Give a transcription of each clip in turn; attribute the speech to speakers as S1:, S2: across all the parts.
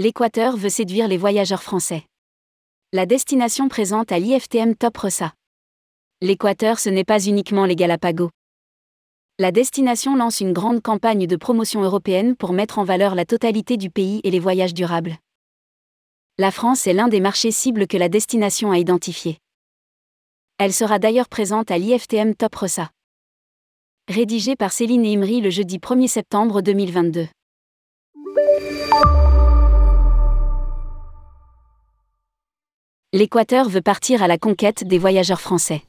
S1: L'Équateur veut séduire les voyageurs français. La destination présente à l'IFTM Top Rossa. L'Équateur ce n'est pas uniquement les Galapagos. La destination lance une grande campagne de promotion européenne pour mettre en valeur la totalité du pays et les voyages durables. La France est l'un des marchés cibles que la destination a identifié. Elle sera d'ailleurs présente à l'IFTM Top Rossa. Rédigé par Céline Imri le jeudi 1er septembre 2022. L'Équateur veut partir à la conquête des voyageurs français.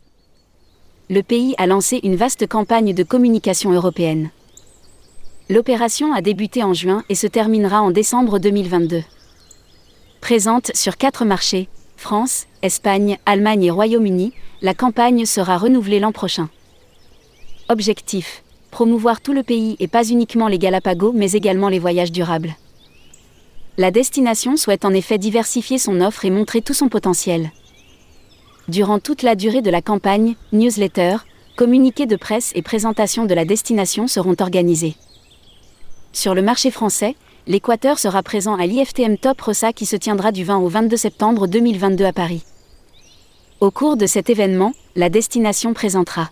S1: Le pays a lancé une vaste campagne de communication européenne. L'opération a débuté en juin et se terminera en décembre 2022. Présente sur quatre marchés, France, Espagne, Allemagne et Royaume-Uni, la campagne sera renouvelée l'an prochain. Objectif promouvoir tout le pays et pas uniquement les Galapagos mais également les voyages durables. La destination souhaite en effet diversifier son offre et montrer tout son potentiel. Durant toute la durée de la campagne, newsletters, communiqués de presse et présentations de la destination seront organisés. Sur le marché français, l'Équateur sera présent à l'IFTM Top Rossa qui se tiendra du 20 au 22 septembre 2022 à Paris. Au cours de cet événement, la destination présentera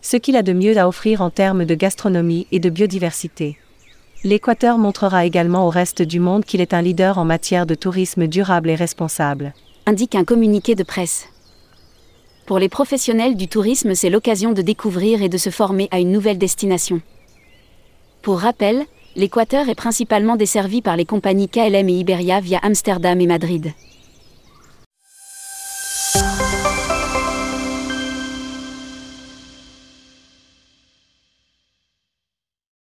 S2: ce qu'il a de mieux à offrir en termes de gastronomie et de biodiversité. L'Équateur montrera également au reste du monde qu'il est un leader en matière de tourisme durable et responsable.
S1: Indique un communiqué de presse. Pour les professionnels du tourisme, c'est l'occasion de découvrir et de se former à une nouvelle destination. Pour rappel, l'Équateur est principalement desservi par les compagnies KLM et Iberia via Amsterdam et Madrid.